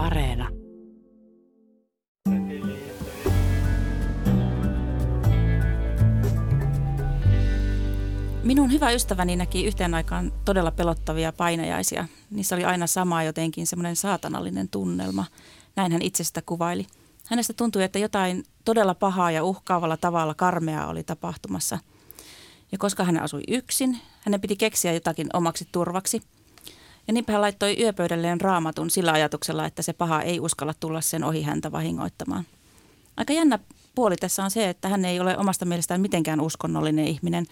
Areena. Minun hyvä ystäväni näki yhteen aikaan todella pelottavia painajaisia. Niissä oli aina sama jotenkin semmoinen saatanallinen tunnelma. Näin hän itsestä kuvaili. Hänestä tuntui, että jotain todella pahaa ja uhkaavalla tavalla karmea oli tapahtumassa. Ja koska hän asui yksin, hänen piti keksiä jotakin omaksi turvaksi. Ja niinpä hän laittoi yöpöydälleen raamatun sillä ajatuksella, että se paha ei uskalla tulla sen ohi häntä vahingoittamaan. Aika jännä puoli tässä on se, että hän ei ole omasta mielestään mitenkään uskonnollinen ihminen,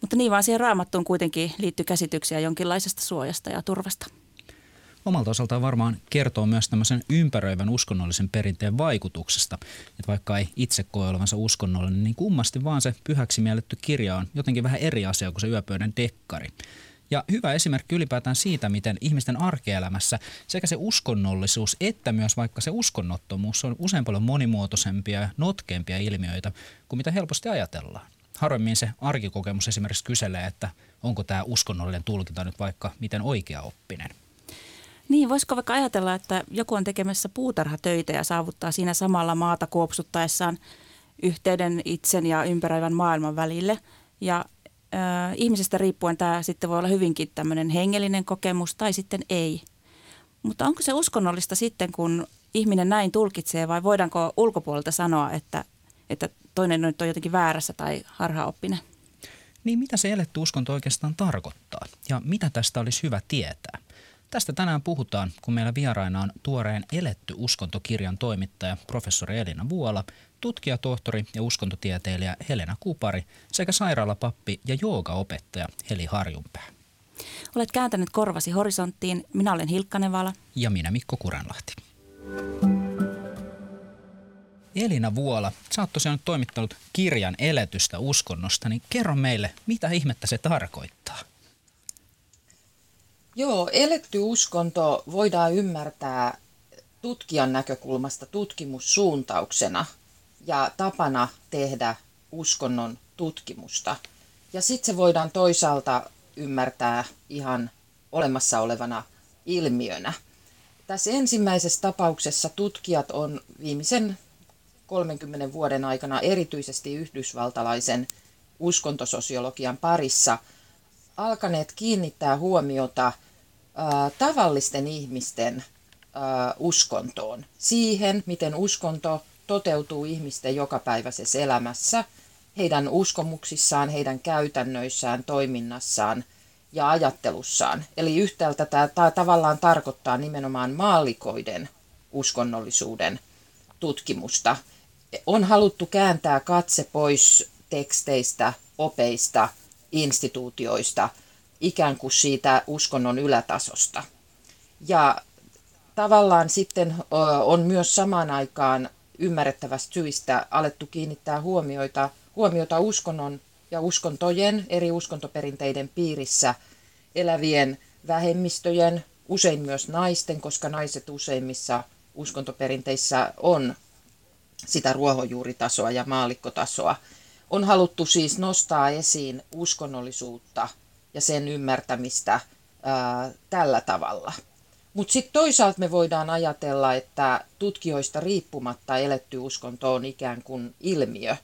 mutta niin vaan siihen raamattuun kuitenkin liittyy käsityksiä jonkinlaisesta suojasta ja turvasta. Omalta osaltaan varmaan kertoo myös tämmöisen ympäröivän uskonnollisen perinteen vaikutuksesta. Että vaikka ei itse koe olevansa uskonnollinen, niin kummasti vaan se pyhäksi mielletty kirja on jotenkin vähän eri asia kuin se yöpöydän dekkari. Ja hyvä esimerkki ylipäätään siitä, miten ihmisten arkielämässä sekä se uskonnollisuus että myös vaikka se uskonnottomuus on usein paljon monimuotoisempia ja notkeampia ilmiöitä kuin mitä helposti ajatellaan. Harvemmin se arkikokemus esimerkiksi kyselee, että onko tämä uskonnollinen tulkinta nyt vaikka miten oikea oppinen. Niin, voisiko vaikka ajatella, että joku on tekemässä puutarhatöitä ja saavuttaa siinä samalla maata kuopsuttaessaan yhteyden itsen ja ympäröivän maailman välille. Ja ihmisestä riippuen tämä sitten voi olla hyvinkin tämmöinen hengellinen kokemus tai sitten ei. Mutta onko se uskonnollista sitten, kun ihminen näin tulkitsee vai voidaanko ulkopuolelta sanoa, että, että toinen nyt on jotenkin väärässä tai harhaoppinen? Niin mitä se eletty uskonto oikeastaan tarkoittaa ja mitä tästä olisi hyvä tietää? Tästä tänään puhutaan, kun meillä vieraina on tuoreen Eletty uskontokirjan toimittaja professori Elina Vuola, tutkijatohtori ja uskontotieteilijä Helena Kupari sekä sairaalapappi ja joogaopettaja Heli Harjunpää. Olet kääntänyt korvasi horisonttiin. Minä olen Hilkka Nevala. Ja minä Mikko Kurenlahti. Elina Vuola, sä oot tosiaan toimittanut kirjan eletystä uskonnosta, niin kerro meille, mitä ihmettä se tarkoittaa? Joo, eletty uskonto voidaan ymmärtää tutkijan näkökulmasta tutkimussuuntauksena ja tapana tehdä uskonnon tutkimusta. Ja sitten se voidaan toisaalta ymmärtää ihan olemassa olevana ilmiönä. Tässä ensimmäisessä tapauksessa tutkijat on viimeisen 30 vuoden aikana erityisesti yhdysvaltalaisen uskontososiologian parissa alkaneet kiinnittää huomiota – tavallisten ihmisten uskontoon, siihen, miten uskonto toteutuu ihmisten jokapäiväisessä elämässä, heidän uskomuksissaan, heidän käytännöissään, toiminnassaan ja ajattelussaan. Eli yhtäältä tämä, tavallaan tarkoittaa nimenomaan maallikoiden uskonnollisuuden tutkimusta. On haluttu kääntää katse pois teksteistä, opeista, instituutioista – ikään kuin siitä uskonnon ylätasosta. Ja tavallaan sitten on myös samaan aikaan ymmärrettävästä syistä alettu kiinnittää huomioita, huomiota uskonnon ja uskontojen, eri uskontoperinteiden piirissä elävien vähemmistöjen, usein myös naisten, koska naiset useimmissa uskontoperinteissä on sitä ruohonjuuritasoa ja maallikkotasoa. On haluttu siis nostaa esiin uskonnollisuutta ja sen ymmärtämistä ää, tällä tavalla. Mutta sitten toisaalta me voidaan ajatella, että tutkijoista riippumatta eletty uskonto on ikään kuin ilmiö.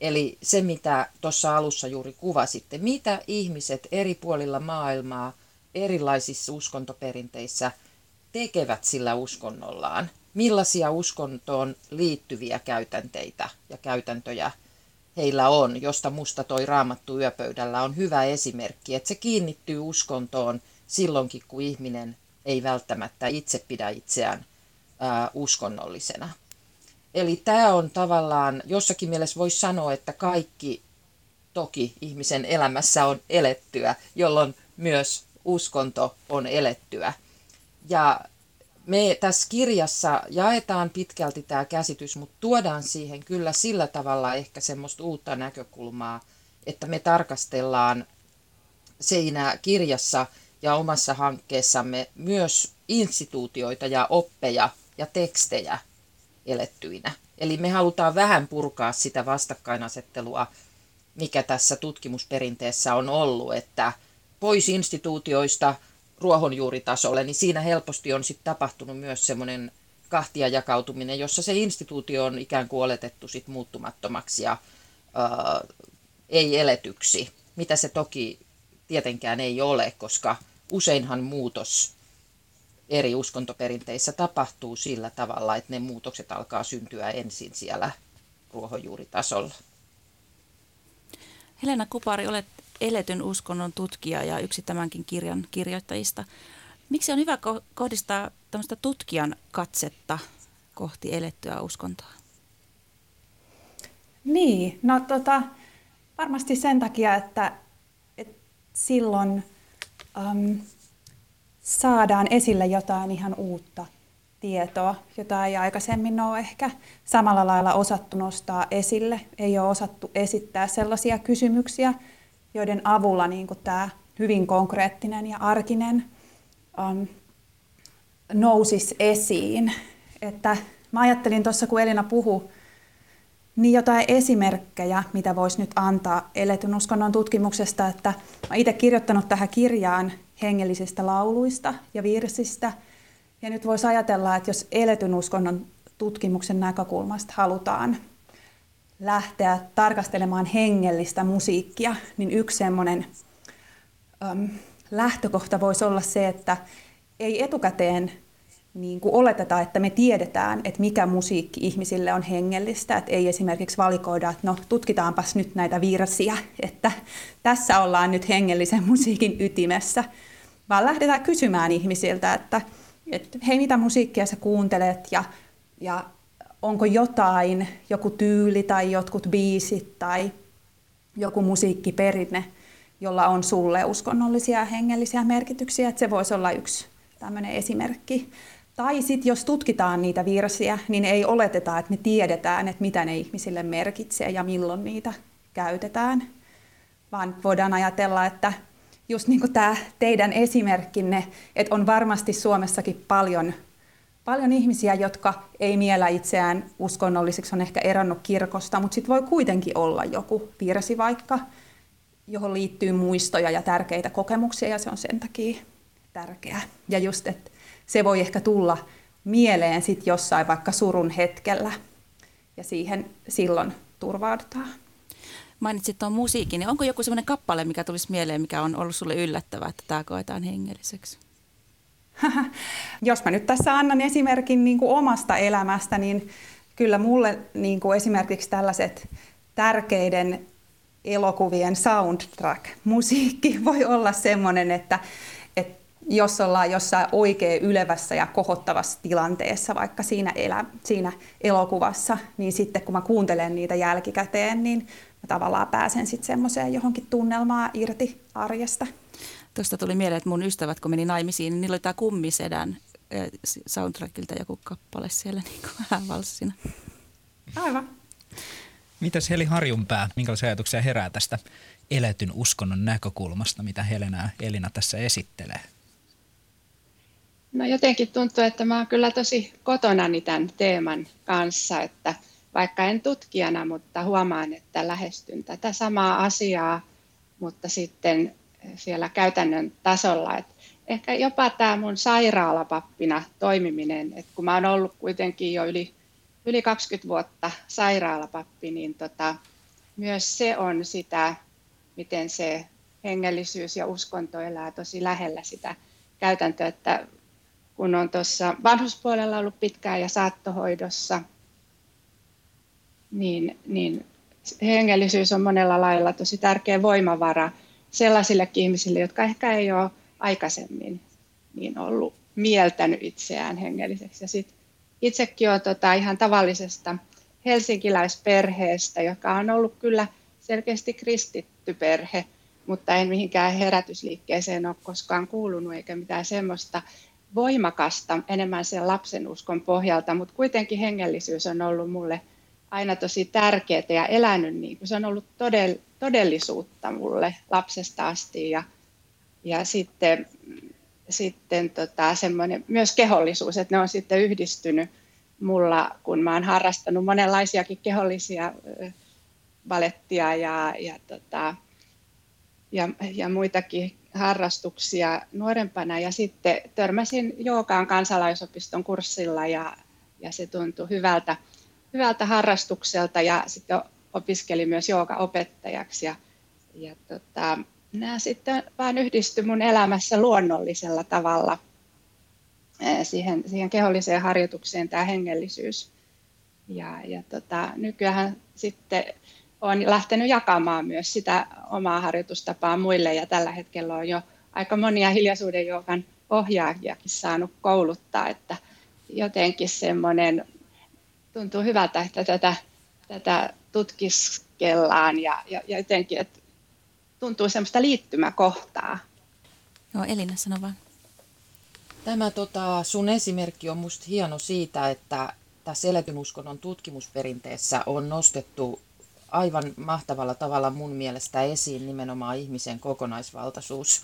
Eli se, mitä tuossa alussa juuri kuvasitte, mitä ihmiset eri puolilla maailmaa erilaisissa uskontoperinteissä tekevät sillä uskonnollaan, millaisia uskontoon liittyviä käytänteitä ja käytäntöjä heillä on, josta musta toi raamattu yöpöydällä on hyvä esimerkki, että se kiinnittyy uskontoon silloinkin, kun ihminen ei välttämättä itse pidä itseään ää, uskonnollisena. Eli tämä on tavallaan, jossakin mielessä voisi sanoa, että kaikki toki ihmisen elämässä on elettyä, jolloin myös uskonto on elettyä. Ja me tässä kirjassa jaetaan pitkälti tämä käsitys, mutta tuodaan siihen kyllä sillä tavalla ehkä semmoista uutta näkökulmaa, että me tarkastellaan siinä kirjassa ja omassa hankkeessamme myös instituutioita ja oppeja ja tekstejä elettyinä. Eli me halutaan vähän purkaa sitä vastakkainasettelua, mikä tässä tutkimusperinteessä on ollut, että pois instituutioista – ruohonjuuritasolle, niin siinä helposti on sitten tapahtunut myös semmoinen kahtia jakautuminen, jossa se instituutio on ikään kuin oletettu sit muuttumattomaksi ja ää, ei eletyksi, mitä se toki tietenkään ei ole, koska useinhan muutos eri uskontoperinteissä tapahtuu sillä tavalla, että ne muutokset alkaa syntyä ensin siellä ruohonjuuritasolla. Helena Kupari, olet eletyn uskonnon tutkija ja yksi tämänkin kirjan kirjoittajista. Miksi on hyvä kohdistaa tämmöistä tutkijan katsetta kohti elettyä uskontoa? Niin, no tota, varmasti sen takia, että, että silloin äm, saadaan esille jotain ihan uutta tietoa, jota ei aikaisemmin ole ehkä samalla lailla osattu nostaa esille. Ei ole osattu esittää sellaisia kysymyksiä, joiden avulla niin kuin tämä hyvin konkreettinen ja arkinen um, nousisi esiin. Että mä ajattelin tuossa, kun Elina puhui, niin jotain esimerkkejä, mitä voisi nyt antaa eletyn uskonnon tutkimuksesta, että mä itse kirjoittanut tähän kirjaan hengellisistä lauluista ja virsistä. Ja nyt voisi ajatella, että jos eletyn uskonnon tutkimuksen näkökulmasta halutaan lähteä tarkastelemaan hengellistä musiikkia, niin yksi semmoinen lähtökohta voisi olla se, että ei etukäteen niin kuin oleteta, että me tiedetään, että mikä musiikki ihmisille on hengellistä. Että ei esimerkiksi valikoida, että no tutkitaanpas nyt näitä virsiä, että tässä ollaan nyt hengellisen musiikin ytimessä. Vaan lähdetään kysymään ihmisiltä, että, että hei, mitä musiikkia sä kuuntelet ja, ja onko jotain, joku tyyli tai jotkut biisit tai joku musiikkiperinne, jolla on sulle uskonnollisia ja hengellisiä merkityksiä. Että se voisi olla yksi tämmöinen esimerkki. Tai sitten jos tutkitaan niitä virsiä, niin ei oleteta, että me tiedetään, että mitä ne ihmisille merkitsee ja milloin niitä käytetään, vaan voidaan ajatella, että just niin kuin tämä teidän esimerkkinne, että on varmasti Suomessakin paljon, paljon ihmisiä, jotka ei miellä itseään uskonnollisiksi, on ehkä eronnut kirkosta, mutta sitten voi kuitenkin olla joku virsi vaikka, johon liittyy muistoja ja tärkeitä kokemuksia, ja se on sen takia tärkeää. Ja just, että se voi ehkä tulla mieleen sit jossain vaikka surun hetkellä, ja siihen silloin turvaudutaan. Mainitsit tuon musiikin, niin onko joku sellainen kappale, mikä tulisi mieleen, mikä on ollut sulle yllättävää, että tämä koetaan hengelliseksi? Jos mä nyt tässä annan esimerkin niin kuin omasta elämästä, niin kyllä mulle niin kuin esimerkiksi tällaiset tärkeiden elokuvien soundtrack-musiikki voi olla semmoinen, että jos ollaan jossain oikein ylevässä ja kohottavassa tilanteessa, vaikka siinä, elä, siinä elokuvassa, niin sitten kun mä kuuntelen niitä jälkikäteen, niin mä tavallaan pääsen sitten semmoiseen johonkin tunnelmaan irti arjesta. Tuosta tuli mieleen, että mun ystävät, kun meni naimisiin, niin niillä oli tämä kummisedän soundtrackilta joku kappale siellä niin kuin vähän valssina. Aivan. Mitäs Heli Harjunpää, minkälaisia ajatuksia herää tästä eletyn uskonnon näkökulmasta, mitä Helena ja Elina tässä esittelee? No jotenkin tuntuu, että mä oon kyllä tosi kotonani tämän teeman kanssa, että vaikka en tutkijana, mutta huomaan, että lähestyn tätä samaa asiaa, mutta sitten siellä käytännön tasolla. Että ehkä jopa tämä mun sairaalapappina toimiminen, että kun mä oon ollut kuitenkin jo yli, yli 20 vuotta sairaalapappi, niin tota, myös se on sitä, miten se hengellisyys ja uskonto elää tosi lähellä sitä käytäntöä, että kun on tuossa vanhuspuolella ollut pitkään ja saattohoidossa, niin, niin hengellisyys on monella lailla tosi tärkeä voimavara sellaisille ihmisille, jotka ehkä ei ole aikaisemmin niin ollut mieltänyt itseään hengelliseksi. Ja sit itsekin olen tota ihan tavallisesta helsinkiläisperheestä, joka on ollut kyllä selkeästi kristitty perhe, mutta en mihinkään herätysliikkeeseen ole koskaan kuulunut eikä mitään semmoista voimakasta enemmän sen lapsen uskon pohjalta, mutta kuitenkin hengellisyys on ollut mulle aina tosi tärkeää ja elänyt niin kuin se on ollut todell, todellisuutta mulle lapsesta asti ja, ja sitten, sitten tota, semmoinen myös kehollisuus, että ne on sitten yhdistynyt mulla, kun mä oon harrastanut monenlaisiakin kehollisia valettia ja, ja, tota, ja, ja muitakin harrastuksia nuorempana. Ja sitten törmäsin Jookaan kansalaisopiston kurssilla ja, ja se tuntui hyvältä, hyvältä harrastukselta. Ja sitten opiskelin myös opettajaksi ja, ja tota, nämä sitten vaan yhdistyi mun elämässä luonnollisella tavalla siihen, siihen keholliseen harjoitukseen tämä hengellisyys. Ja, ja tota, nykyään sitten olen lähtenyt jakamaan myös sitä omaa harjoitustapaa muille ja tällä hetkellä on jo aika monia hiljaisuuden joukan ohjaajakin saanut kouluttaa, että jotenkin semmoinen tuntuu hyvältä, että tätä, tätä tutkiskellaan ja, ja, ja jotenkin, että tuntuu semmoista liittymäkohtaa. Joo, Elina, sano vaan. Tämä tota, sun esimerkki on musta hieno siitä, että tässä eletyn uskonnon tutkimusperinteessä on nostettu aivan mahtavalla tavalla mun mielestä esiin nimenomaan ihmisen kokonaisvaltaisuus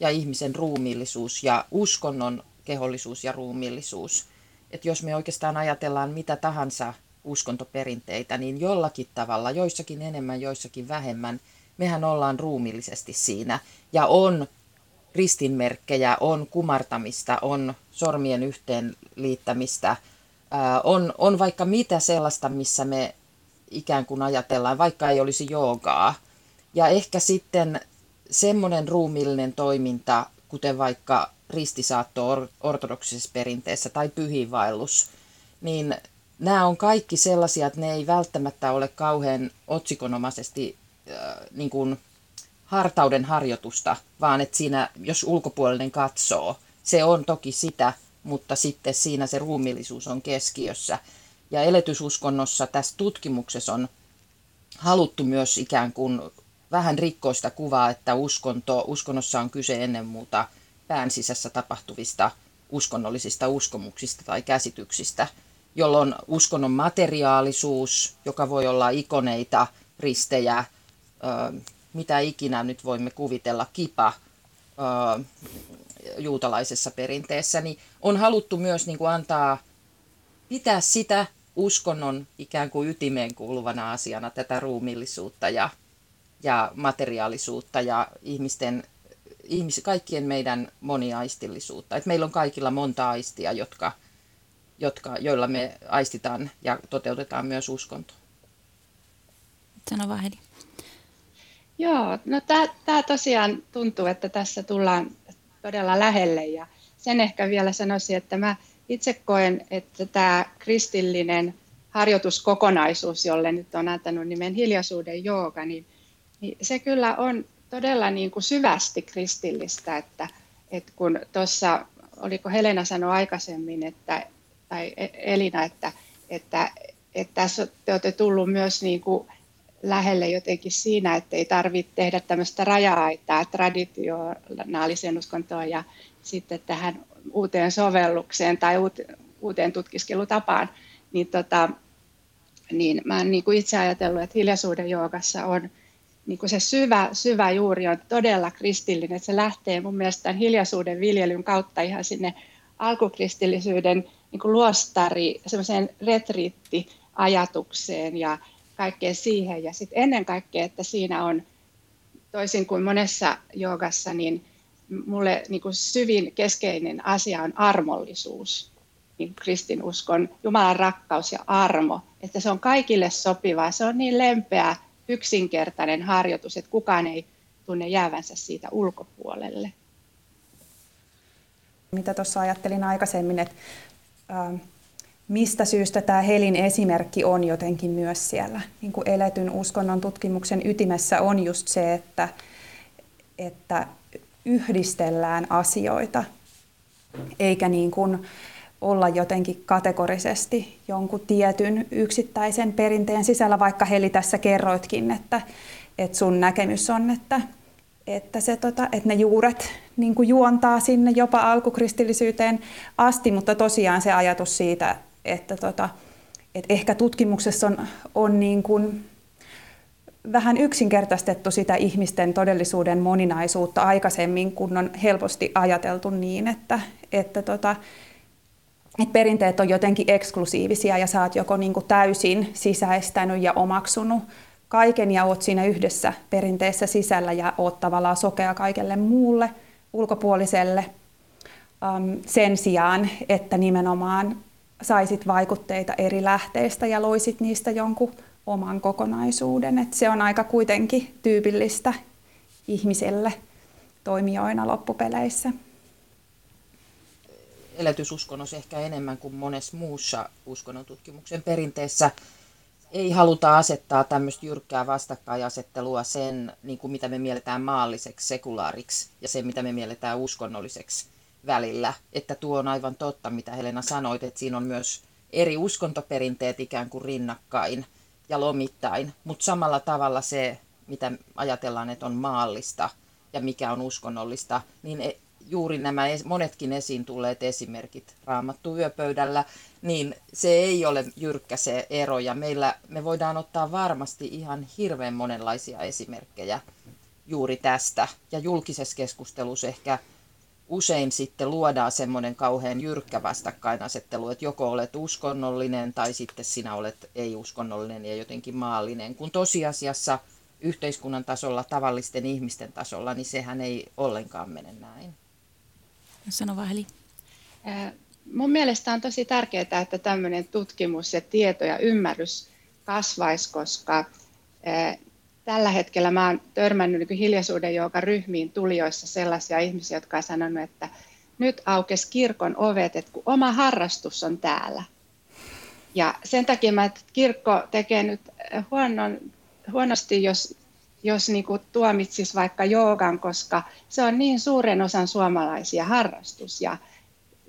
ja ihmisen ruumiillisuus ja uskonnon kehollisuus ja ruumiillisuus. Että jos me oikeastaan ajatellaan mitä tahansa uskontoperinteitä, niin jollakin tavalla, joissakin enemmän, joissakin vähemmän, mehän ollaan ruumiillisesti siinä. Ja on ristinmerkkejä, on kumartamista, on sormien yhteenliittämistä, on, on vaikka mitä sellaista, missä me ikään kuin ajatellaan, vaikka ei olisi joogaa. Ja ehkä sitten semmoinen ruumiillinen toiminta, kuten vaikka ristisaatto ortodoksisessa perinteessä tai pyhiinvaellus, niin nämä on kaikki sellaisia, että ne ei välttämättä ole kauhean otsikonomaisesti äh, niin kuin hartauden harjoitusta, vaan että siinä, jos ulkopuolinen katsoo, se on toki sitä, mutta sitten siinä se ruumillisuus on keskiössä. Ja eletysuskonnossa tässä tutkimuksessa on haluttu myös ikään kuin vähän rikkoista kuvaa, että uskonto, uskonnossa on kyse ennen muuta pään sisässä tapahtuvista uskonnollisista uskomuksista tai käsityksistä, jolloin uskonnon materiaalisuus, joka voi olla ikoneita, ristejä, mitä ikinä nyt voimme kuvitella, kipa juutalaisessa perinteessä, niin on haluttu myös niin kuin antaa, pitää sitä uskonnon ikään kuin ytimeen kuuluvana asiana tätä ruumillisuutta ja, ja materiaalisuutta ja ihmisten, ihmis, kaikkien meidän moniaistillisuutta. Et meillä on kaikilla monta aistia, jotka, jotka, joilla me aistitaan ja toteutetaan myös uskonto. Sano vaan. Joo, no tämä tosiaan tuntuu, että tässä tullaan todella lähelle ja sen ehkä vielä sanoisin, että mä itse koen, että tämä kristillinen harjoituskokonaisuus, jolle nyt on antanut nimen hiljaisuuden jooga, niin, niin se kyllä on todella niin kuin syvästi kristillistä, että, että kun tuossa, oliko Helena sanoi aikaisemmin, että, tai e-, Elina, että, että, että tässä te olette tullut myös niin kuin lähelle jotenkin siinä, että ei tarvitse tehdä tämmöistä raja-aitaa traditionaaliseen uskontoon ja sitten tähän uuteen sovellukseen tai uuteen tutkiskelutapaan, niin, tota, niin mä oon niin kuin itse ajatellut, että hiljaisuuden joogassa on niin kuin se syvä, syvä juuri on todella kristillinen, että se lähtee mun mielestä tämän hiljaisuuden viljelyn kautta ihan sinne alkukristillisyyden niin kuin luostari, semmoiseen retriittiajatukseen ja kaikkeen siihen. Ja sitten ennen kaikkea, että siinä on, toisin kuin monessa joogassa, niin mulle niin kuin syvin keskeinen asia on armollisuus, niin kristinuskon, Jumalan rakkaus ja armo, että se on kaikille sopivaa, se on niin lempeä, yksinkertainen harjoitus, että kukaan ei tunne jäävänsä siitä ulkopuolelle. Mitä tuossa ajattelin aikaisemmin, että mistä syystä tämä Helin esimerkki on jotenkin myös siellä niin kuin eletyn uskonnon tutkimuksen ytimessä on just se, että, että yhdistellään asioita, eikä niin kuin olla jotenkin kategorisesti jonkun tietyn yksittäisen perinteen sisällä, vaikka Heli tässä kerroitkin, että, että sun näkemys on, että, että, se, tota, että ne juuret niin kuin juontaa sinne jopa alkukristillisyyteen asti, mutta tosiaan se ajatus siitä, että, tota, että ehkä tutkimuksessa on, on niin kuin vähän yksinkertaistettu sitä ihmisten todellisuuden moninaisuutta aikaisemmin, kun on helposti ajateltu niin, että, että, tota, että perinteet on jotenkin eksklusiivisia ja sä oot joko niin kuin täysin sisäistänyt ja omaksunut kaiken ja oot siinä yhdessä perinteessä sisällä ja oot tavallaan sokea kaikelle muulle ulkopuoliselle sen sijaan, että nimenomaan saisit vaikutteita eri lähteistä ja loisit niistä jonkun oman kokonaisuuden. Et se on aika kuitenkin tyypillistä ihmiselle toimijoina loppupeleissä. Elätysuskonnossa ehkä enemmän kuin monessa muussa uskonnon tutkimuksen perinteessä ei haluta asettaa tämmöistä jyrkkää vastakkainasettelua sen, niin kuin mitä me mielletään maalliseksi, sekulaariksi ja sen, mitä me mielletään uskonnolliseksi välillä. Että tuo on aivan totta, mitä Helena sanoit, että siinä on myös eri uskontoperinteet ikään kuin rinnakkain ja lomittain, mutta samalla tavalla se, mitä ajatellaan, että on maallista ja mikä on uskonnollista, niin e, juuri nämä monetkin esiin tulleet esimerkit raamattu yöpöydällä, niin se ei ole jyrkkä se ero ja meillä me voidaan ottaa varmasti ihan hirveän monenlaisia esimerkkejä juuri tästä. Ja julkisessa keskustelussa ehkä usein sitten luodaan semmoinen kauhean jyrkkä vastakkainasettelu, että joko olet uskonnollinen tai sitten sinä olet ei-uskonnollinen ja jotenkin maallinen, kun tosiasiassa yhteiskunnan tasolla, tavallisten ihmisten tasolla, niin sehän ei ollenkaan mene näin. Sano vaan Heli. Mun mielestä on tosi tärkeää, että tämmöinen tutkimus ja tieto ja ymmärrys kasvaisi, koska tällä hetkellä mä oon törmännyt niin hiljaisuuden ryhmiin tulijoissa sellaisia ihmisiä, jotka on sanonut, että nyt aukesi kirkon ovet, että kun oma harrastus on täällä. Ja sen takia mä, että kirkko tekee nyt huonon, huonosti, jos, jos niin kuin tuomitsisi vaikka joogan, koska se on niin suuren osan suomalaisia harrastus ja,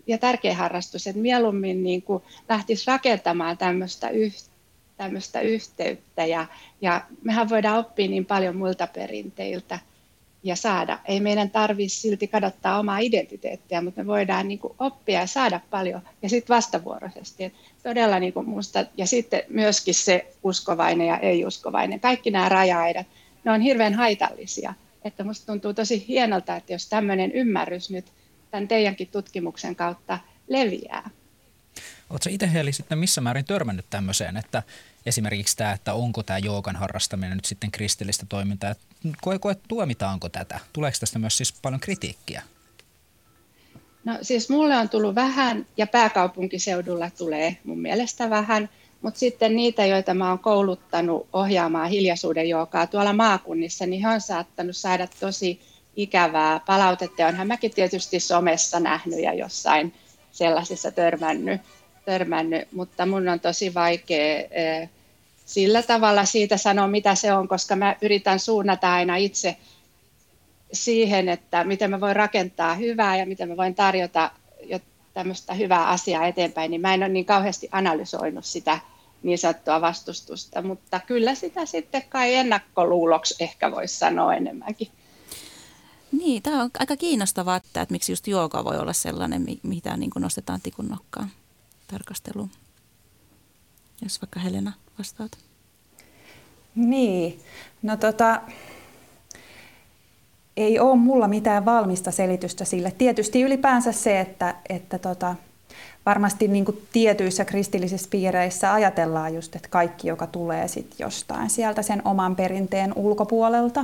ja tärkeä harrastus, että mieluummin niin kuin lähtisi rakentamaan tämmöistä yhteyttä tämmöistä yhteyttä ja, ja mehän voidaan oppia niin paljon muilta perinteiltä ja saada. Ei meidän tarvitse silti kadottaa omaa identiteettiä, mutta me voidaan niin kuin oppia ja saada paljon ja sitten vastavuoroisesti. Et todella niin kuin musta, ja sitten myöskin se uskovainen ja ei-uskovainen, kaikki nämä raja-aidat, ne on hirveän haitallisia. Että musta tuntuu tosi hienolta, että jos tämmöinen ymmärrys nyt tämän teidänkin tutkimuksen kautta leviää. Oletko itse Heli sitten missä määrin törmännyt tämmöiseen, että esimerkiksi tämä, että onko tämä joogan harrastaminen nyt sitten kristillistä toimintaa, koe, koe tuomitaanko tätä? Tuleeko tästä myös siis paljon kritiikkiä? No siis mulle on tullut vähän ja pääkaupunkiseudulla tulee mun mielestä vähän, mutta sitten niitä, joita mä oon kouluttanut ohjaamaan hiljaisuuden joogaa tuolla maakunnissa, niin he on saattanut saada tosi ikävää palautetta. Onhan mäkin tietysti somessa nähnyt ja jossain sellaisissa törmännyt törmännyt, mutta mun on tosi vaikea sillä tavalla siitä sanoa, mitä se on, koska mä yritän suunnata aina itse siihen, että miten mä voin rakentaa hyvää ja miten mä voin tarjota jo tämmöistä hyvää asiaa eteenpäin, niin mä en ole niin kauheasti analysoinut sitä niin sanottua vastustusta, mutta kyllä sitä sitten kai ennakkoluuloksi ehkä voisi sanoa enemmänkin. Niin, tämä on aika kiinnostavaa, että, että miksi just jooga voi olla sellainen, mitä niin nostetaan tikun nokkaan tarkasteluun. Jos vaikka Helena vastaat. Niin, no tota, ei ole mulla mitään valmista selitystä sille. Tietysti ylipäänsä se, että, että tota, varmasti niin kuin tietyissä kristillisissä piireissä ajatellaan just, että kaikki, joka tulee sit jostain sieltä sen oman perinteen ulkopuolelta,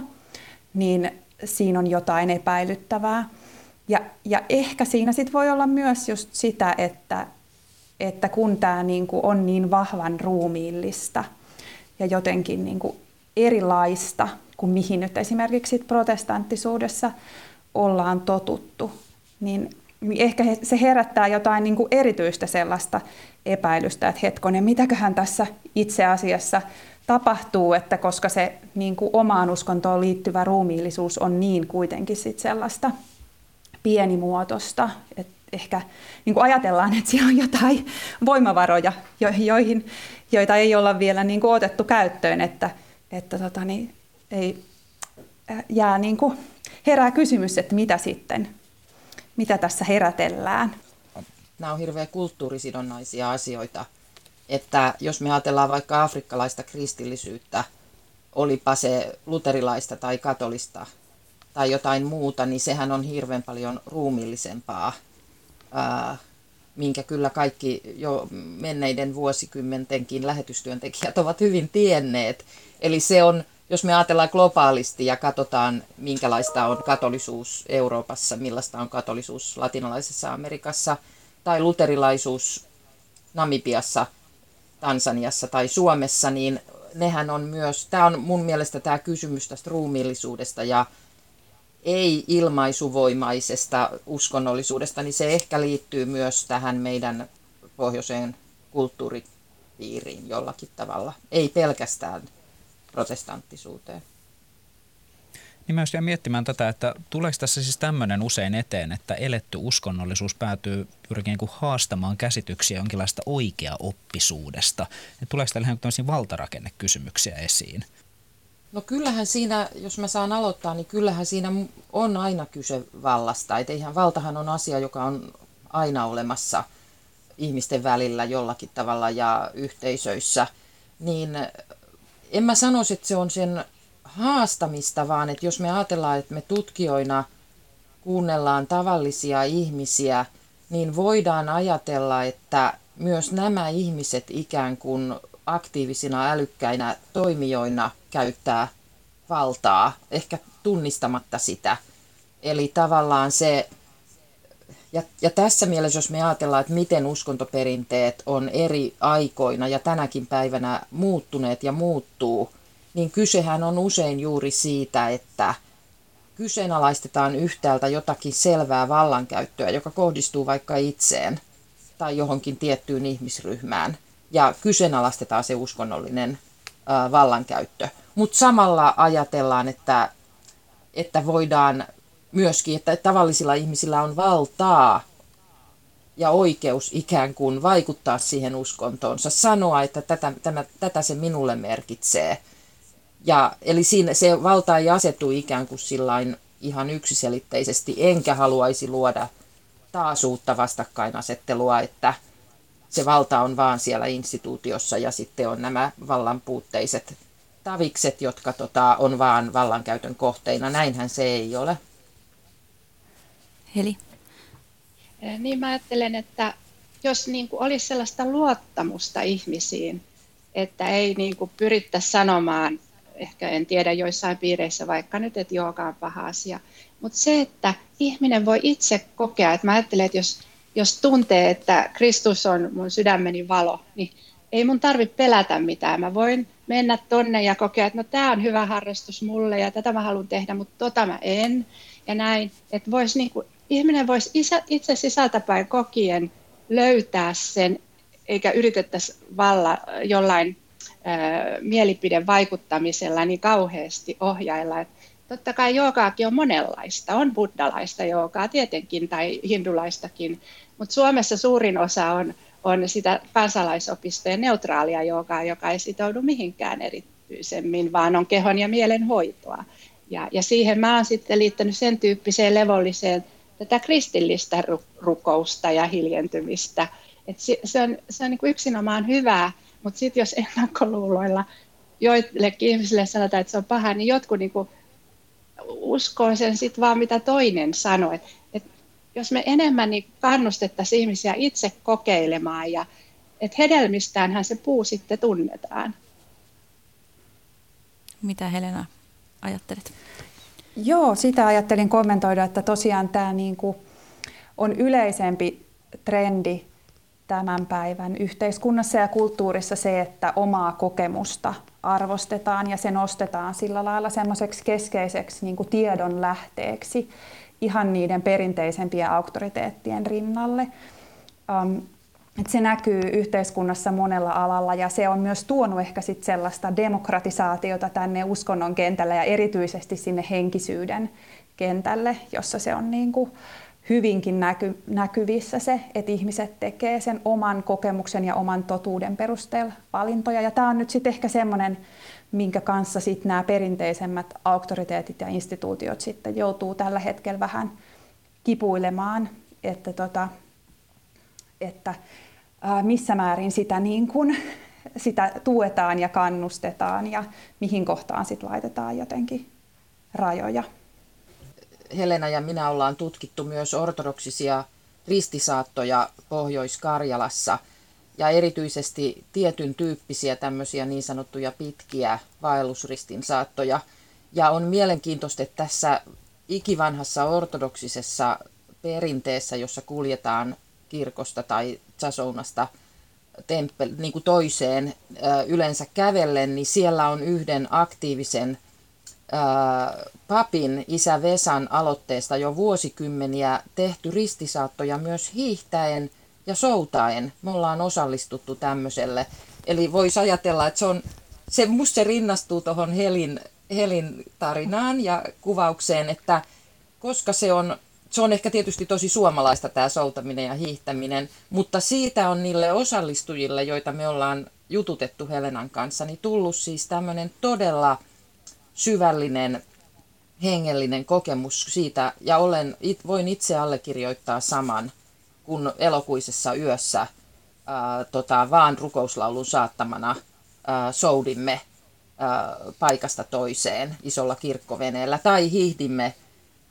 niin siinä on jotain epäilyttävää. Ja, ja ehkä siinä sit voi olla myös just sitä, että, että kun tämä niin kuin on niin vahvan ruumiillista ja jotenkin niin kuin erilaista kuin mihin nyt esimerkiksi protestanttisuudessa ollaan totuttu, niin ehkä se herättää jotain niin kuin erityistä sellaista epäilystä, että hetkonen, mitäköhän tässä itse asiassa tapahtuu, että koska se niin kuin omaan uskontoon liittyvä ruumiillisuus on niin kuitenkin sit sellaista pienimuotoista, että ehkä niin kuin ajatellaan, että siellä on jotain voimavaroja, joihin, joita ei olla vielä niin kuin otettu käyttöön, että, että tota, niin, ei äh, jää niin kuin, herää kysymys, että mitä sitten, mitä tässä herätellään. Nämä on hirveän kulttuurisidonnaisia asioita, että jos me ajatellaan vaikka afrikkalaista kristillisyyttä, olipa se luterilaista tai katolista tai jotain muuta, niin sehän on hirveän paljon ruumillisempaa minkä kyllä kaikki jo menneiden vuosikymmentenkin lähetystyöntekijät ovat hyvin tienneet. Eli se on, jos me ajatellaan globaalisti ja katsotaan, minkälaista on katolisuus Euroopassa, millaista on katolisuus latinalaisessa Amerikassa tai luterilaisuus Namibiassa, Tansaniassa tai Suomessa, niin nehän on myös, tämä on mun mielestä tämä kysymys tästä ruumiillisuudesta ja ei-ilmaisuvoimaisesta uskonnollisuudesta, niin se ehkä liittyy myös tähän meidän pohjoiseen kulttuuripiiriin jollakin tavalla. Ei pelkästään protestanttisuuteen. Niin myös jäin miettimään tätä, että tuleeko tässä siis tämmöinen usein eteen, että eletty uskonnollisuus päätyy pyrkiä niin haastamaan käsityksiä jonkinlaista oikea-oppisuudesta. Että tuleeko täällä ihan tämmöisiä valtarakennekysymyksiä esiin? No kyllähän siinä, jos mä saan aloittaa, niin kyllähän siinä on aina kyse vallasta. Et eihän valtahan on asia, joka on aina olemassa ihmisten välillä jollakin tavalla ja yhteisöissä. Niin en mä sanoisi, että se on sen haastamista, vaan että jos me ajatellaan, että me tutkijoina kuunnellaan tavallisia ihmisiä, niin voidaan ajatella, että myös nämä ihmiset ikään kuin aktiivisina älykkäinä toimijoina käyttää valtaa, ehkä tunnistamatta sitä. Eli tavallaan se, ja, ja tässä mielessä jos me ajatellaan, että miten uskontoperinteet on eri aikoina ja tänäkin päivänä muuttuneet ja muuttuu, niin kysehän on usein juuri siitä, että kyseenalaistetaan yhtäältä jotakin selvää vallankäyttöä, joka kohdistuu vaikka itseen tai johonkin tiettyyn ihmisryhmään, ja kyseenalaistetaan se uskonnollinen vallankäyttö. Mutta samalla ajatellaan, että, että voidaan myöskin, että tavallisilla ihmisillä on valtaa ja oikeus ikään kuin vaikuttaa siihen uskontoonsa, sanoa, että tätä, tämä, tätä se minulle merkitsee – ja, eli siinä se valta ei asetu ikään kuin sillain ihan yksiselitteisesti, enkä haluaisi luoda taas uutta vastakkainasettelua, että se valta on vaan siellä instituutiossa ja sitten on nämä vallanpuutteiset tavikset, jotka tota, on vaan vallankäytön kohteina. Näinhän se ei ole. Heli? Niin mä ajattelen, että jos niin kuin olisi sellaista luottamusta ihmisiin, että ei niin kuin pyrittäisi sanomaan ehkä en tiedä joissain piireissä vaikka nyt, että jooga on paha asia. Mutta se, että ihminen voi itse kokea, että mä ajattelen, että jos, jos tuntee, että Kristus on mun sydämeni valo, niin ei mun tarvitse pelätä mitään. Mä voin mennä tonne ja kokea, että no tämä on hyvä harrastus mulle ja tätä mä haluan tehdä, mutta tota mä en. Ja näin, että vois niinku, ihminen voisi itse sisältäpäin kokien löytää sen, eikä yritettäisi valla jollain mielipidevaikuttamisella niin kauheasti ohjailla. Että totta kai joogaakin on monenlaista. On buddalaista joogaa tietenkin tai hindulaistakin, mutta Suomessa suurin osa on, on sitä kansalaisopistojen neutraalia joogaa, joka ei sitoudu mihinkään erityisemmin, vaan on kehon ja mielen hoitoa. Ja, ja siihen mä oon sitten liittänyt sen tyyppiseen levolliseen tätä kristillistä rukousta ja hiljentymistä. Et se, se on, se on niin kuin yksinomaan hyvää mutta sitten jos ennakkoluuloilla joillekin ihmisille sanotaan, että se on paha, niin jotkut niinku uskoo sen sitten vaan, mitä toinen sanoo. Et jos me enemmän niin kannustettaisiin ihmisiä itse kokeilemaan ja että hedelmistäänhän se puu sitten tunnetaan. Mitä Helena ajattelet? Joo, sitä ajattelin kommentoida, että tosiaan tämä niinku on yleisempi trendi tämän päivän yhteiskunnassa ja kulttuurissa se, että omaa kokemusta arvostetaan ja se nostetaan sillä lailla semmoiseksi keskeiseksi niin kuin tiedon lähteeksi ihan niiden perinteisempien auktoriteettien rinnalle. Um, että se näkyy yhteiskunnassa monella alalla ja se on myös tuonut ehkä sit sellaista demokratisaatiota tänne uskonnon kentälle ja erityisesti sinne henkisyyden kentälle, jossa se on niin kuin, hyvinkin näky, näkyvissä se, että ihmiset tekee sen oman kokemuksen ja oman totuuden perusteella valintoja. Ja tämä on nyt sitten ehkä semmoinen, minkä kanssa sitten nämä perinteisemmät auktoriteetit ja instituutiot sitten joutuu tällä hetkellä vähän kipuilemaan, että, tota, että ää, missä määrin sitä, niin kun, sitä tuetaan ja kannustetaan ja mihin kohtaan sitten laitetaan jotenkin rajoja. Helena ja minä ollaan tutkittu myös ortodoksisia ristisaattoja Pohjois-Karjalassa ja erityisesti tietyn tyyppisiä tämmöisiä niin sanottuja pitkiä vaellusristin saattoja. Ja on mielenkiintoista, että tässä ikivanhassa ortodoksisessa perinteessä, jossa kuljetaan kirkosta tai Tsasounasta temppel, niin kuin toiseen yleensä kävellen, niin siellä on yhden aktiivisen papin isä Vesan aloitteesta jo vuosikymmeniä tehty ristisaattoja myös hiihtäen ja soutaen. Me ollaan osallistuttu tämmöiselle. Eli voisi ajatella, että se on, se, musta se rinnastuu tuohon Helin, Helin tarinaan ja kuvaukseen, että koska se on, se on ehkä tietysti tosi suomalaista tämä soutaminen ja hiihtäminen, mutta siitä on niille osallistujille, joita me ollaan jututettu Helenan kanssa, niin tullut siis tämmöinen todella syvällinen hengellinen kokemus siitä, ja olen, it, voin itse allekirjoittaa saman, kun elokuisessa yössä ää, tota, vaan rukouslaulun saattamana ää, soudimme ää, paikasta toiseen isolla kirkkoveneellä, tai hiihdimme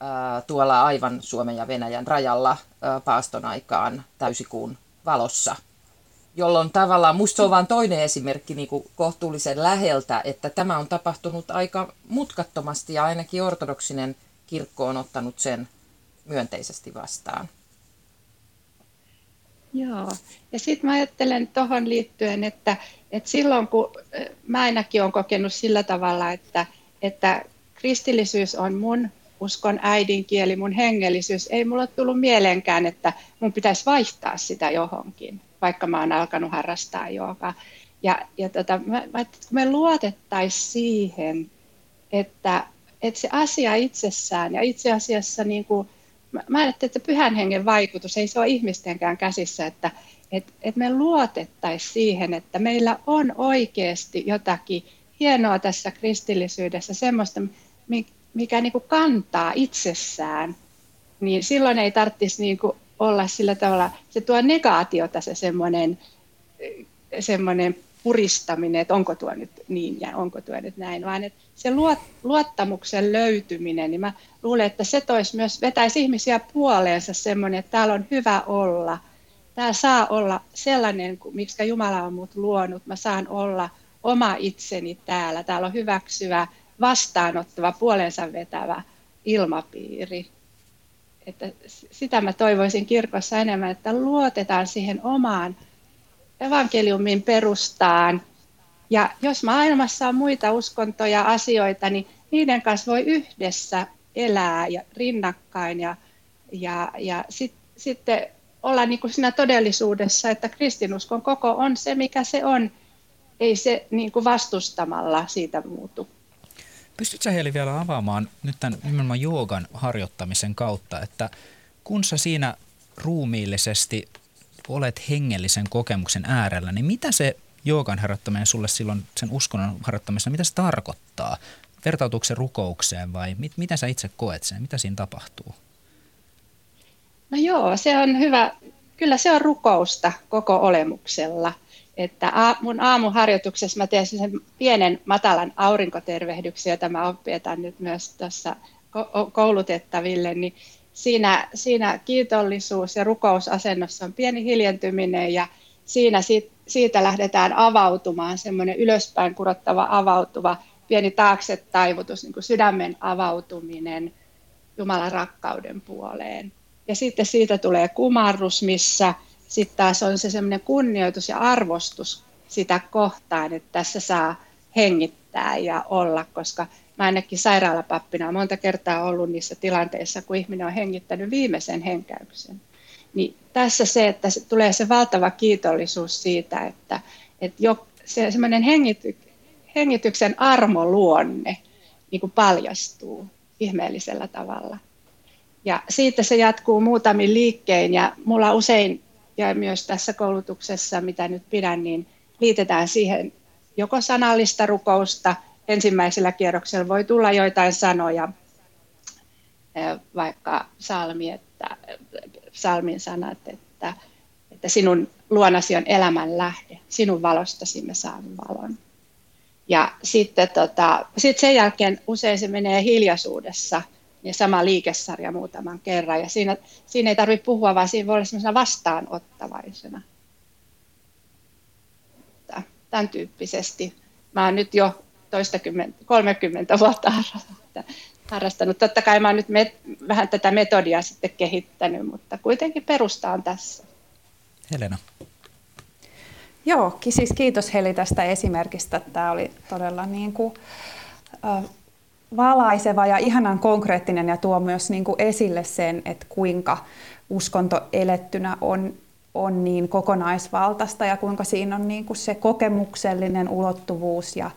ää, tuolla aivan Suomen ja Venäjän rajalla ää, paaston aikaan täysikuun valossa – jolloin tavallaan musta se on vain toinen esimerkki niin kuin kohtuullisen läheltä, että tämä on tapahtunut aika mutkattomasti ja ainakin ortodoksinen kirkko on ottanut sen myönteisesti vastaan. Joo, ja sitten mä ajattelen tuohon liittyen, että, että silloin kun mä ainakin olen kokenut sillä tavalla, että, että kristillisyys on mun uskon äidinkieli, mun hengellisyys, ei mulla tullut mieleenkään, että mun pitäisi vaihtaa sitä johonkin vaikka mä oon alkanut harrastaa joogaa. Ja, ja tota, mä, mä, kun me luotettaisiin siihen, että, että se asia itsessään ja itse asiassa niin kuin, mä, mä että pyhän hengen vaikutus ei se ole ihmistenkään käsissä, että et, et me luotettaisiin siihen, että meillä on oikeasti jotakin hienoa tässä kristillisyydessä, semmoista, mikä niin kuin kantaa itsessään, niin silloin ei tarvitsisi niin kuin olla sillä tavalla, se tuo negaatiota se semmoinen, semmoinen puristaminen, että onko tuo nyt niin ja onko tuo nyt näin, vaan että se luottamuksen löytyminen, niin mä luulen, että se toisi myös, vetäisi ihmisiä puoleensa semmoinen, että täällä on hyvä olla, täällä saa olla sellainen, miksi Jumala on mut luonut, mä saan olla oma itseni täällä, täällä on hyväksyvä, vastaanottava, puolensa vetävä ilmapiiri. Että sitä mä toivoisin kirkossa enemmän, että luotetaan siihen omaan evankeliumin perustaan. Ja jos maailmassa on muita uskontoja, asioita, niin niiden kanssa voi yhdessä elää ja rinnakkain ja, ja, ja sit, sitten olla niin kuin siinä todellisuudessa, että kristinuskon koko on se, mikä se on. Ei se niin kuin vastustamalla siitä muutu. Pystytkö Heli vielä avaamaan nyt tämän nimenomaan joogan harjoittamisen kautta, että kun sä siinä ruumiillisesti olet hengellisen kokemuksen äärellä, niin mitä se joogan harjoittaminen sulle silloin sen uskonnon harjoittamisessa, mitä se tarkoittaa? Vertautuuko se rukoukseen vai mit, mitä sä itse koet sen? Mitä siinä tapahtuu? No joo, se on hyvä. Kyllä se on rukousta koko olemuksella – että mun aamuharjoituksessa mä teen sen pienen matalan aurinkotervehdyksen, jota mä opetan nyt myös tuossa koulutettaville, niin siinä, siinä kiitollisuus ja rukousasennossa on pieni hiljentyminen ja siinä siitä, siitä lähdetään avautumaan, semmoinen ylöspäin kurottava avautuva pieni taakse taivutus, niin kuin sydämen avautuminen Jumalan rakkauden puoleen. Ja sitten siitä tulee kumarrus, missä sitten taas on se semmoinen kunnioitus ja arvostus sitä kohtaan, että tässä saa hengittää ja olla, koska mä ainakin sairaalapappina monta kertaa ollut niissä tilanteissa, kun ihminen on hengittänyt viimeisen henkäyksen. Niin tässä se, että se tulee se valtava kiitollisuus siitä, että, että jo, se semmoinen hengity, hengityksen armoluonne niin kuin paljastuu ihmeellisellä tavalla. Ja siitä se jatkuu muutamin liikkein ja mulla usein ja myös tässä koulutuksessa, mitä nyt pidän, niin liitetään siihen joko sanallista rukousta. Ensimmäisellä kierroksella voi tulla joitain sanoja, vaikka salmi, että, salmin sanat, että, että sinun luonasi on elämän lähde, sinun valostasi me saamme valon. Ja sitten tota, sit sen jälkeen usein se menee hiljaisuudessa ja sama liikesarja muutaman kerran. Ja siinä, siinä ei tarvitse puhua, vaan siinä voi olla vastaanottavaisena. Tämän tyyppisesti. Mä oon nyt jo toista 30 vuotta harrastanut. Totta kai mä oon nyt met, vähän tätä metodia sitten kehittänyt, mutta kuitenkin perusta on tässä. Helena. Joo, siis kiitos Heli tästä esimerkistä. Tämä oli todella niin kuin, äh, valaiseva ja ihanan konkreettinen ja tuo myös niin kuin esille sen, että kuinka uskonto elettynä on, on niin kokonaisvaltaista ja kuinka siinä on niin kuin se kokemuksellinen ulottuvuus ja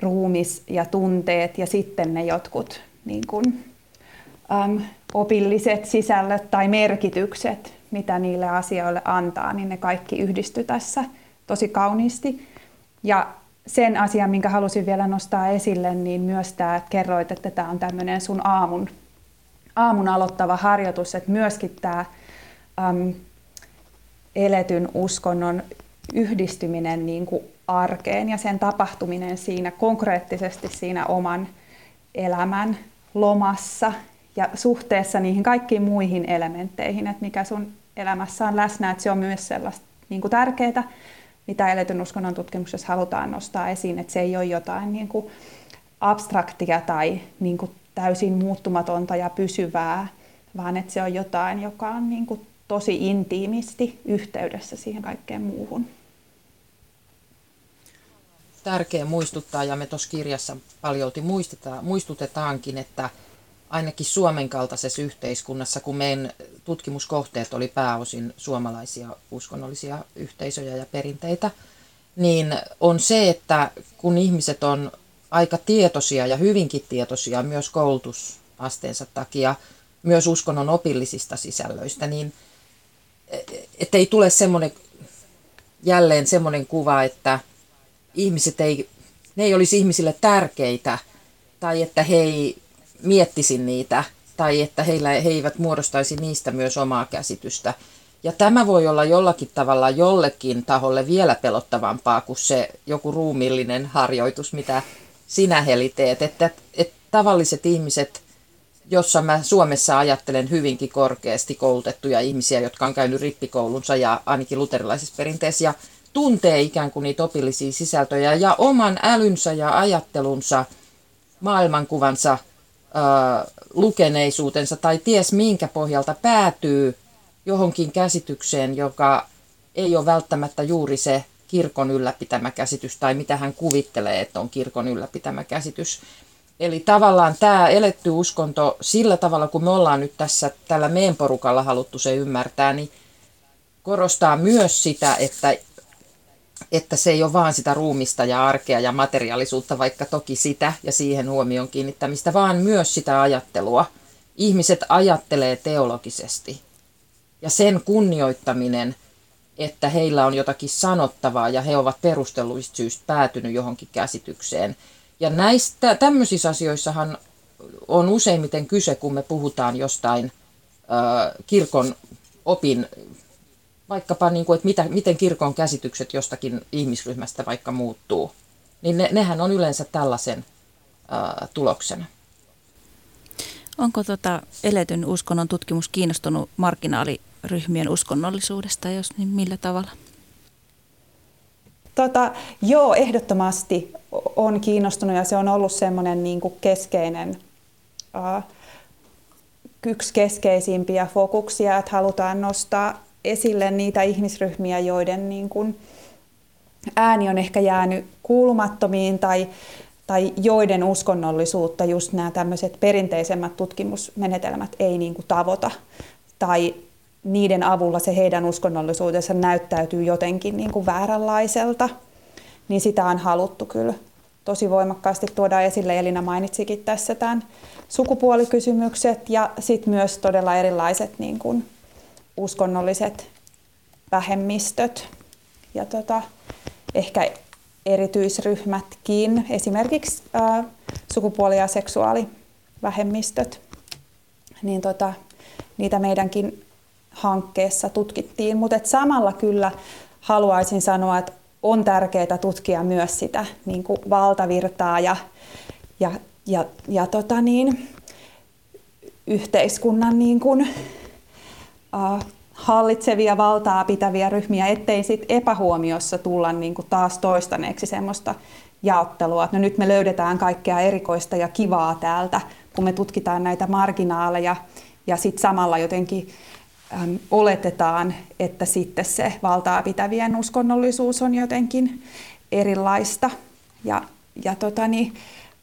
ruumis ja tunteet ja sitten ne jotkut niin kuin, äm, opilliset sisällöt tai merkitykset, mitä niille asioille antaa, niin ne kaikki yhdisty tässä tosi kauniisti. Ja sen asian, minkä halusin vielä nostaa esille, niin myös tämä, että kerroit, että tämä on tämmöinen sun aamun, aamun aloittava harjoitus, että myöskin tämä äm, eletyn uskonnon yhdistyminen niin kuin arkeen ja sen tapahtuminen siinä konkreettisesti siinä oman elämän lomassa ja suhteessa niihin kaikkiin muihin elementteihin, että mikä sun elämässä on läsnä, että se on myös sellaista niin kuin tärkeää, mitä eletyn uskonnon tutkimuksessa halutaan nostaa esiin, että se ei ole jotain niin kuin abstraktia tai niin kuin täysin muuttumatonta ja pysyvää, vaan että se on jotain, joka on niin kuin tosi intiimisti yhteydessä siihen kaikkeen muuhun. Tärkeä muistuttaa, ja me tuossa kirjassa paljolti muistutetaankin, että ainakin Suomen kaltaisessa yhteiskunnassa, kun meidän tutkimuskohteet oli pääosin suomalaisia uskonnollisia yhteisöjä ja perinteitä, niin on se, että kun ihmiset on aika tietoisia ja hyvinkin tietoisia myös koulutusasteensa takia, myös uskonnon opillisista sisällöistä, niin ettei tule semmoinen, jälleen semmoinen kuva, että ihmiset ei, ne ei olisi ihmisille tärkeitä tai että he ei miettisi niitä tai että heillä, he eivät muodostaisi niistä myös omaa käsitystä. Ja tämä voi olla jollakin tavalla jollekin taholle vielä pelottavampaa kuin se joku ruumillinen harjoitus, mitä sinä Heli teet. Että, että tavalliset ihmiset, jossa mä Suomessa ajattelen hyvinkin korkeasti koulutettuja ihmisiä, jotka on käynyt rippikoulunsa ja ainakin luterilaisessa perinteessä ja tuntee ikään kuin niitä opillisia sisältöjä ja oman älynsä ja ajattelunsa, maailmankuvansa lukeneisuutensa tai ties minkä pohjalta päätyy johonkin käsitykseen, joka ei ole välttämättä juuri se kirkon ylläpitämä käsitys tai mitä hän kuvittelee, että on kirkon ylläpitämä käsitys. Eli tavallaan tämä eletty uskonto sillä tavalla, kun me ollaan nyt tässä tällä meidän porukalla haluttu se ymmärtää, niin korostaa myös sitä, että että se ei ole vaan sitä ruumista ja arkea ja materiaalisuutta, vaikka toki sitä ja siihen huomion kiinnittämistä, vaan myös sitä ajattelua. Ihmiset ajattelee teologisesti. Ja sen kunnioittaminen, että heillä on jotakin sanottavaa ja he ovat perustelluista syystä päätynyt johonkin käsitykseen. Ja näistä tämmöisissä asioissahan on useimmiten kyse, kun me puhutaan jostain äh, kirkon opin vaikkapa, niin kuin, että mitä, miten kirkon käsitykset jostakin ihmisryhmästä vaikka muuttuu, niin ne, nehän on yleensä tällaisen ää, tuloksena. Onko tota eletyn uskonnon tutkimus kiinnostunut marginaaliryhmien uskonnollisuudesta, jos niin millä tavalla? Tota, joo, ehdottomasti on kiinnostunut ja se on ollut semmoinen niin kuin keskeinen, yksi keskeisimpiä fokuksia, että halutaan nostaa esille niitä ihmisryhmiä, joiden niin kuin ääni on ehkä jäänyt kuulumattomiin tai, tai joiden uskonnollisuutta just nämä tämmöiset perinteisemmät tutkimusmenetelmät ei niin kuin tavoita tai niiden avulla se heidän uskonnollisuutensa näyttäytyy jotenkin niin kuin vääränlaiselta, niin sitä on haluttu kyllä tosi voimakkaasti tuoda esille. Elina mainitsikin tässä tämän sukupuolikysymykset ja sitten myös todella erilaiset niin kuin uskonnolliset vähemmistöt ja tota, ehkä erityisryhmätkin, esimerkiksi ää, sukupuoli- ja seksuaalivähemmistöt, niin tota, niitä meidänkin hankkeessa tutkittiin. Mutta samalla kyllä haluaisin sanoa, että on tärkeää tutkia myös sitä niin kuin valtavirtaa ja, ja, ja, ja tota niin, yhteiskunnan niin kuin, hallitsevia valtaa pitäviä ryhmiä, ettei sit epähuomiossa tulla niin kuin taas toistaneeksi semmoista jaottelua, että no nyt me löydetään kaikkea erikoista ja kivaa täältä, kun me tutkitaan näitä marginaaleja ja sitten samalla jotenkin äm, oletetaan, että sitten se valtaa pitävien uskonnollisuus on jotenkin erilaista ja, ja tota niin,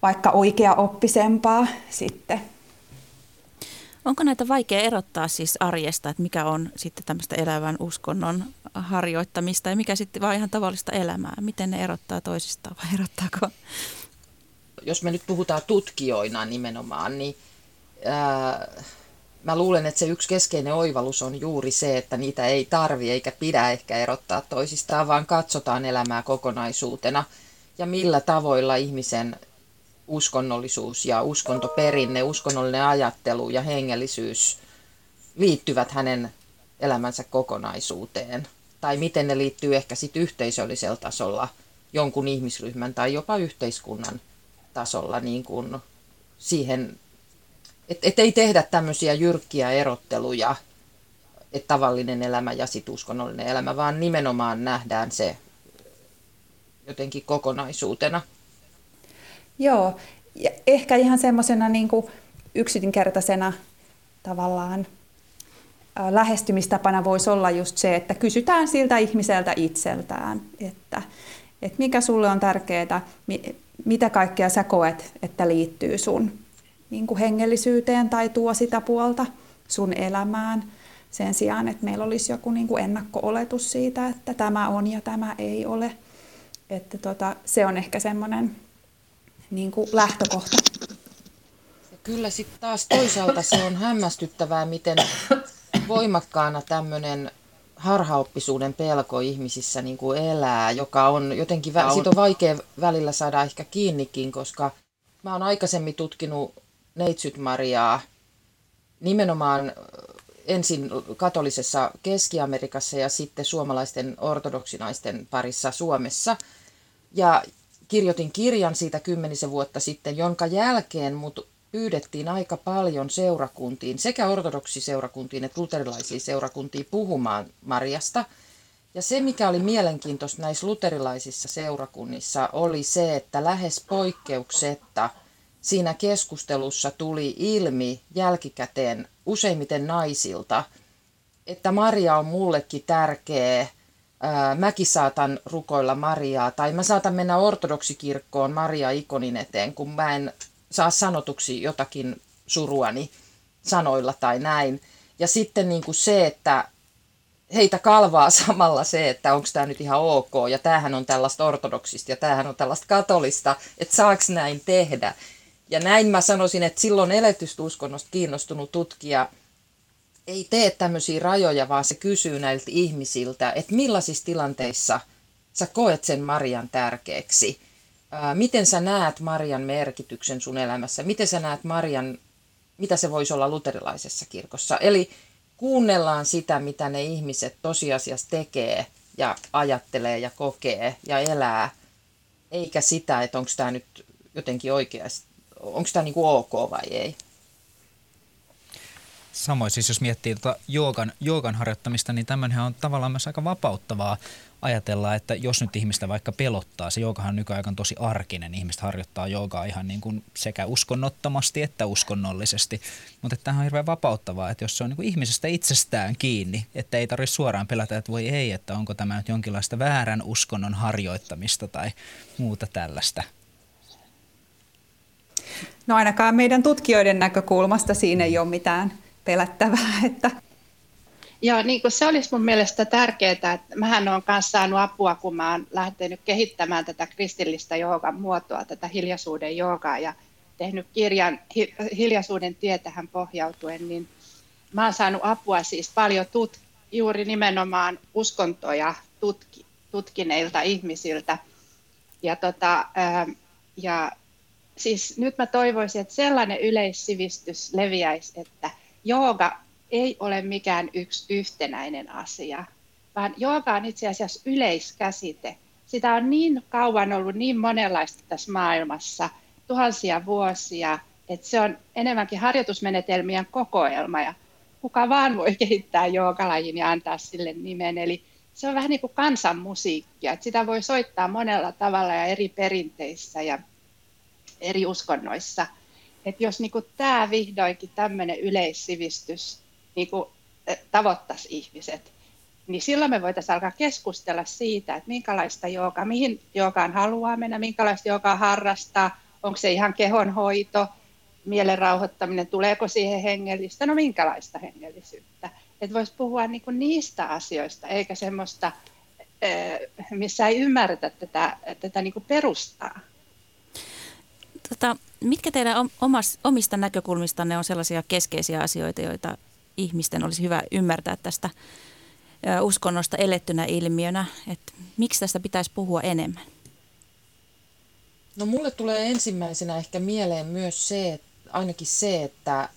vaikka oikea oppisempaa sitten. Onko näitä vaikea erottaa siis arjesta, että mikä on sitten tämmöistä elävän uskonnon harjoittamista ja mikä sitten vaan ihan tavallista elämää? Miten ne erottaa toisistaan vai erottaako? Jos me nyt puhutaan tutkijoina nimenomaan, niin ää, mä luulen, että se yksi keskeinen oivallus on juuri se, että niitä ei tarvi eikä pidä ehkä erottaa toisistaan, vaan katsotaan elämää kokonaisuutena ja millä tavoilla ihmisen uskonnollisuus ja uskontoperinne, uskonnollinen ajattelu ja hengellisyys liittyvät hänen elämänsä kokonaisuuteen. Tai miten ne liittyy ehkä sitten yhteisöllisellä tasolla jonkun ihmisryhmän tai jopa yhteiskunnan tasolla niin kuin siihen, että et ei tehdä tämmöisiä jyrkkiä erotteluja, että tavallinen elämä ja sit uskonnollinen elämä, vaan nimenomaan nähdään se jotenkin kokonaisuutena. Joo, ja ehkä ihan semmoisena niin yksinkertaisena tavallaan lähestymistapana voisi olla just se, että kysytään siltä ihmiseltä itseltään, että, että mikä sulle on tärkeää, mitä kaikkea sä koet, että liittyy sun niin kuin hengellisyyteen tai tuo sitä puolta sun elämään sen sijaan, että meillä olisi joku niin kuin ennakko-oletus siitä, että tämä on ja tämä ei ole. Että tota, se on ehkä semmoinen niin kuin lähtökohta. Ja kyllä sitten taas toisaalta se on hämmästyttävää, miten voimakkaana tämmöinen harhaoppisuuden pelko ihmisissä niin kuin elää, joka on jotenkin, siitä on vaikea välillä saada ehkä kiinnikin, koska mä oon aikaisemmin tutkinut Neitsyt Mariaa nimenomaan ensin katolisessa Keski-Amerikassa ja sitten suomalaisten ortodoksinaisten parissa Suomessa. Ja kirjoitin kirjan siitä kymmenisen vuotta sitten, jonka jälkeen mut pyydettiin aika paljon seurakuntiin, sekä ortodoksiseurakuntiin että luterilaisiin seurakuntiin puhumaan Marjasta. Ja se, mikä oli mielenkiintoista näissä luterilaisissa seurakunnissa, oli se, että lähes poikkeuksetta siinä keskustelussa tuli ilmi jälkikäteen useimmiten naisilta, että Maria on mullekin tärkeä mäkin saatan rukoilla Mariaa, tai mä saatan mennä ortodoksikirkkoon Maria ikonin eteen, kun mä en saa sanotuksi jotakin suruani sanoilla tai näin. Ja sitten niin kuin se, että heitä kalvaa samalla se, että onko tämä nyt ihan ok, ja tämähän on tällaista ortodoksista, ja tämähän on tällaista katolista, että saaks näin tehdä. Ja näin mä sanoisin, että silloin eletystä uskonnosta kiinnostunut tutkija – ei tee tämmöisiä rajoja, vaan se kysyy näiltä ihmisiltä, että millaisissa tilanteissa sä koet sen Marian tärkeäksi. miten sä näet Marian merkityksen sun elämässä? Miten sä näet Marian, mitä se voisi olla luterilaisessa kirkossa? Eli kuunnellaan sitä, mitä ne ihmiset tosiasiassa tekee ja ajattelee ja kokee ja elää, eikä sitä, että onko tämä nyt jotenkin oikeasti, onko tämä niinku ok vai ei. Samoin siis jos miettii tuota joogan, joogan harjoittamista, niin tämmöinen on tavallaan myös aika vapauttavaa ajatella, että jos nyt ihmistä vaikka pelottaa, se joogahan on nykyaikana tosi arkinen, ihmiset harjoittaa joogaa ihan niin kuin sekä uskonnottomasti että uskonnollisesti, mutta tämähän on hirveän vapauttavaa, että jos se on niin kuin ihmisestä itsestään kiinni, että ei tarvitse suoraan pelätä, että voi ei, että onko tämä nyt jonkinlaista väärän uskonnon harjoittamista tai muuta tällaista. No ainakaan meidän tutkijoiden näkökulmasta siinä ei ole mitään pelättävää. Että. Joo, niin kuin se olisi mun mielestä tärkeää, että mähän olen kanssa saanut apua, kun mä oon lähtenyt kehittämään tätä kristillistä joogan muotoa, tätä hiljaisuuden joogaa ja tehnyt kirjan Hiljaisuuden tietähän pohjautuen, niin mä oon saanut apua siis paljon tut, juuri nimenomaan uskontoja tutki, tutkineilta ihmisiltä. Ja, tota, ää, ja siis nyt mä toivoisin, että sellainen yleissivistys leviäisi, että jooga ei ole mikään yksi yhtenäinen asia, vaan jooga on itse asiassa yleiskäsite. Sitä on niin kauan ollut niin monenlaista tässä maailmassa, tuhansia vuosia, että se on enemmänkin harjoitusmenetelmien kokoelma ja kuka vaan voi kehittää joogalajin ja antaa sille nimen. Eli se on vähän niin kuin kansanmusiikkia, että sitä voi soittaa monella tavalla ja eri perinteissä ja eri uskonnoissa. Että jos niin kuin tämä vihdoinkin tämmöinen yleissivistys niin kuin eh, tavoittaisi ihmiset, niin silloin me voitaisiin alkaa keskustella siitä, että minkälaista joogaa, mihin joogaan haluaa mennä, minkälaista joogaa harrastaa, onko se ihan kehonhoito, mielen rauhoittaminen, tuleeko siihen hengellistä, no minkälaista hengellisyyttä. Että voisi puhua niinku niistä asioista, eikä semmoista, missä ei ymmärretä tätä, tätä niinku perustaa. Tota, mitkä teidän omas, omista näkökulmistanne on sellaisia keskeisiä asioita, joita ihmisten olisi hyvä ymmärtää tästä uskonnosta elettynä ilmiönä, että miksi tästä pitäisi puhua enemmän? No mulle tulee ensimmäisenä ehkä mieleen myös se, että ainakin se, että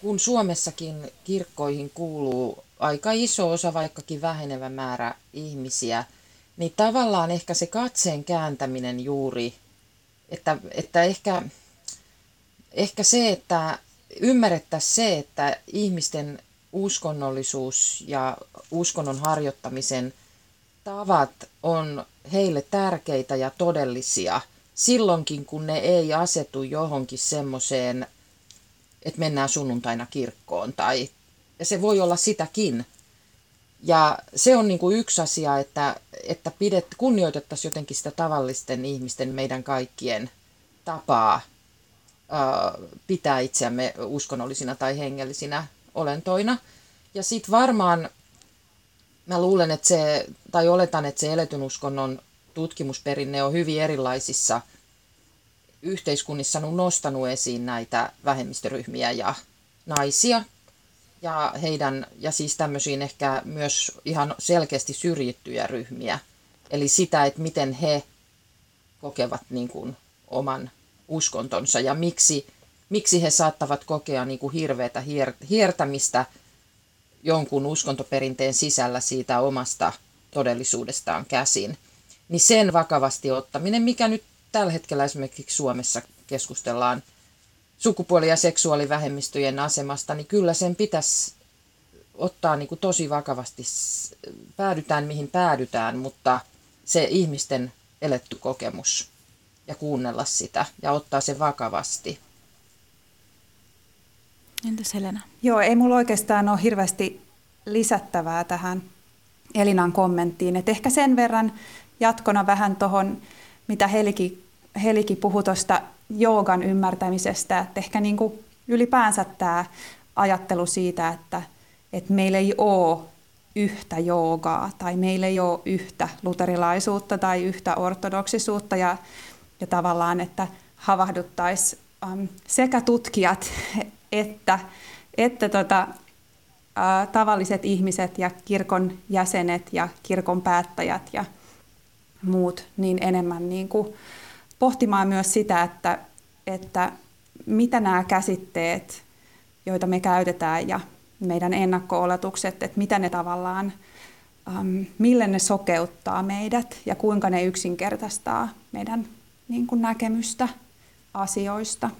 kun Suomessakin kirkkoihin kuuluu aika iso osa, vaikkakin vähenevä määrä ihmisiä, niin tavallaan ehkä se katseen kääntäminen juuri, että, että ehkä, ehkä se, että ymmärrettäisiin se, että ihmisten uskonnollisuus ja uskonnon harjoittamisen tavat on heille tärkeitä ja todellisia silloinkin, kun ne ei asetu johonkin semmoiseen, että mennään sunnuntaina kirkkoon tai ja se voi olla sitäkin. Ja se on niin kuin yksi asia, että, että pidet, kunnioitettaisiin jotenkin sitä tavallisten ihmisten, meidän kaikkien tapaa ää, pitää itseämme uskonnollisina tai hengellisinä olentoina. Ja sitten varmaan mä luulen, että se, tai oletan, että se eletyn uskonnon tutkimusperinne on hyvin erilaisissa yhteiskunnissa nostanut esiin näitä vähemmistöryhmiä ja naisia ja heidän, ja siis tämmöisiin ehkä myös ihan selkeästi syrjittyjä ryhmiä. Eli sitä, että miten he kokevat niin kuin oman uskontonsa ja miksi miksi he saattavat kokea niin kuin hirveätä hier- hiertämistä jonkun uskontoperinteen sisällä siitä omasta todellisuudestaan käsin. Niin sen vakavasti ottaminen, mikä nyt tällä hetkellä esimerkiksi Suomessa keskustellaan sukupuoli- ja seksuaalivähemmistöjen asemasta, niin kyllä sen pitäisi ottaa niin kuin tosi vakavasti. Päädytään mihin päädytään, mutta se ihmisten eletty kokemus ja kuunnella sitä ja ottaa se vakavasti. Entäs Helena? Joo, ei mulla oikeastaan ole hirveästi lisättävää tähän Elinan kommenttiin. Et ehkä sen verran jatkona vähän tuohon, mitä Heliki, Heliki puhui tuosta joogan ymmärtämisestä, että ehkä niin kuin ylipäänsä tämä ajattelu siitä, että, että meillä ei ole yhtä joogaa tai meillä ei ole yhtä luterilaisuutta tai yhtä ortodoksisuutta ja, ja tavallaan, että havahduttaisiin um, sekä tutkijat että, että tota, ä, tavalliset ihmiset ja kirkon jäsenet ja kirkon päättäjät ja muut niin enemmän niin kuin pohtimaan myös sitä, että, että mitä nämä käsitteet, joita me käytetään ja meidän ennakko-oletukset, että mitä ne tavallaan, äm, millä ne sokeuttaa meidät ja kuinka ne yksinkertaistaa meidän niin kuin näkemystä asioista.